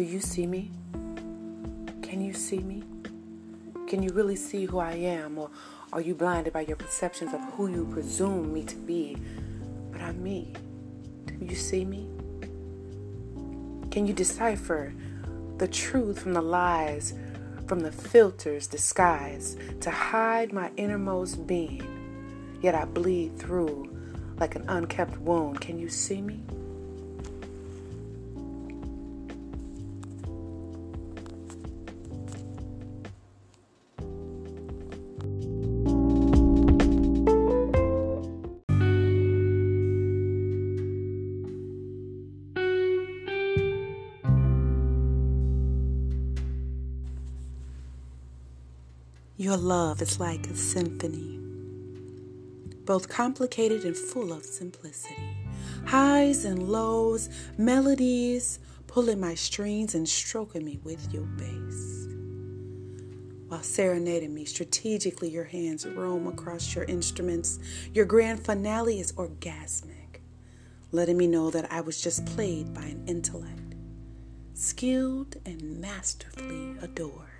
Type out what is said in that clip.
Do you see me? Can you see me? Can you really see who I am? Or are you blinded by your perceptions of who you presume me to be? But I'm me. Do you see me? Can you decipher the truth from the lies, from the filters disguised to hide my innermost being? Yet I bleed through like an unkept wound. Can you see me? Your love is like a symphony, both complicated and full of simplicity. Highs and lows, melodies, pulling my strings and stroking me with your bass. While serenading me, strategically your hands roam across your instruments. Your grand finale is orgasmic, letting me know that I was just played by an intellect, skilled and masterfully adored.